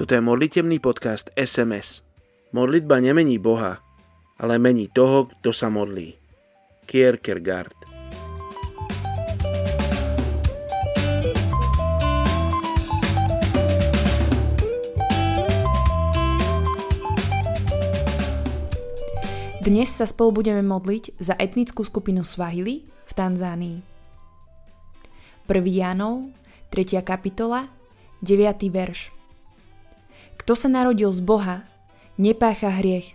Toto je modlitebný podcast SMS. Modlitba nemení Boha, ale mení toho, kto sa modlí. Kierkegaard Dnes sa spolu budeme modliť za etnickú skupinu Swahili v Tanzánii. 1. Jánov, 3. kapitola, 9. verš. Kto sa narodil z Boha, nepácha hriech,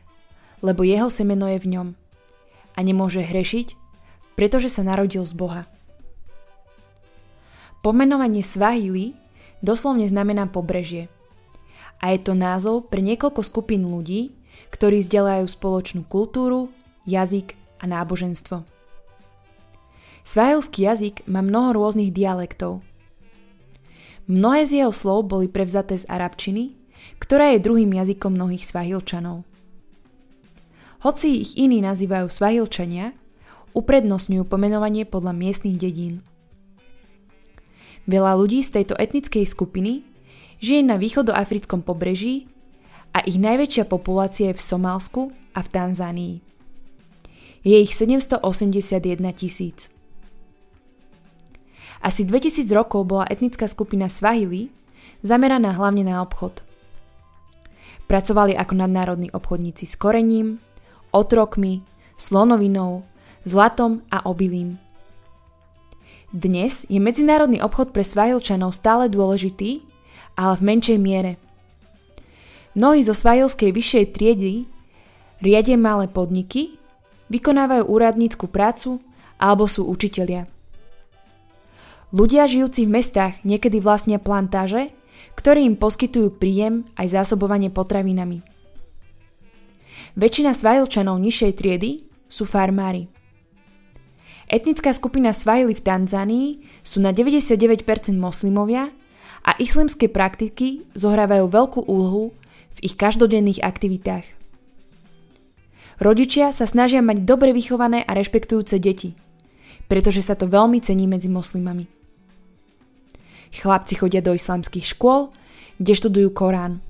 lebo jeho semeno je v ňom a nemôže hrešiť, pretože sa narodil z Boha. Pomenovanie Swahili doslovne znamená pobrežie a je to názov pre niekoľko skupín ľudí, ktorí zdieľajú spoločnú kultúru, jazyk a náboženstvo. Svahilský jazyk má mnoho rôznych dialektov. Mnohé z jeho slov boli prevzaté z arabčiny, ktorá je druhým jazykom mnohých svahilčanov. Hoci ich iní nazývajú svahilčania, uprednostňujú pomenovanie podľa miestnych dedín. Veľa ľudí z tejto etnickej skupiny žije na východoafrickom pobreží a ich najväčšia populácia je v Somálsku a v Tanzánii. Je ich 781 tisíc. Asi 2000 rokov bola etnická skupina Swahili zameraná hlavne na obchod. Pracovali ako nadnárodní obchodníci s korením, otrokmi, slonovinou, zlatom a obilím. Dnes je medzinárodný obchod pre Svahilčanov stále dôležitý, ale v menšej miere – Mnohí zo svajovskej vyššej triedy riadia malé podniky, vykonávajú úradnícku prácu alebo sú učitelia. Ľudia žijúci v mestách niekedy vlastnia plantáže, ktoré im poskytujú príjem aj zásobovanie potravinami. Väčšina svajlčanov nižšej triedy sú farmári. Etnická skupina Svajli v Tanzánii sú na 99% moslimovia a islamské praktiky zohrávajú veľkú úlohu v ich každodenných aktivitách. Rodičia sa snažia mať dobre vychované a rešpektujúce deti, pretože sa to veľmi cení medzi moslimami. Chlapci chodia do islamských škôl, kde študujú Korán.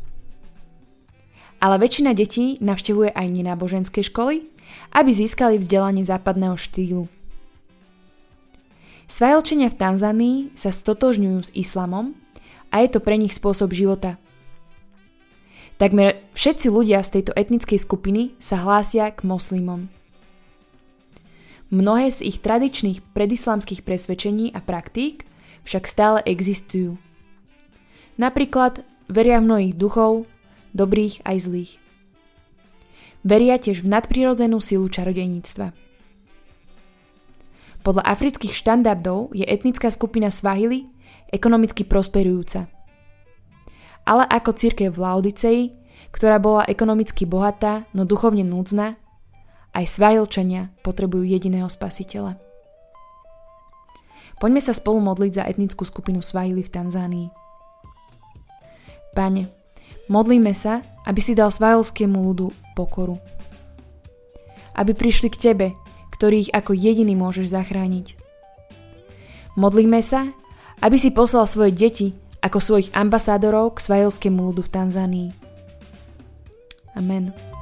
Ale väčšina detí navštevuje aj nenáboženské školy, aby získali vzdelanie západného štýlu. Svajlčenia v Tanzánii sa stotožňujú s islamom a je to pre nich spôsob života – Takmer všetci ľudia z tejto etnickej skupiny sa hlásia k moslimom. Mnohé z ich tradičných predislamských presvedčení a praktík však stále existujú. Napríklad veria v mnohých duchov, dobrých aj zlých. Veria tiež v nadprirodzenú silu čarodejníctva. Podľa afrických štandardov je etnická skupina Swahili ekonomicky prosperujúca – ale ako církev v Laodiceji, ktorá bola ekonomicky bohatá, no duchovne núdzna, aj svajlčania potrebujú jediného spasiteľa. Poďme sa spolu modliť za etnickú skupinu Swahili v Tanzánii. Pane, modlíme sa, aby si dal svajlskému ľudu pokoru. Aby prišli k Tebe, ktorých ako jediný môžeš zachrániť. Modlíme sa, aby si poslal svoje deti ako svojich ambasádorov k svajelskému ľudu v Tanzánii. Amen.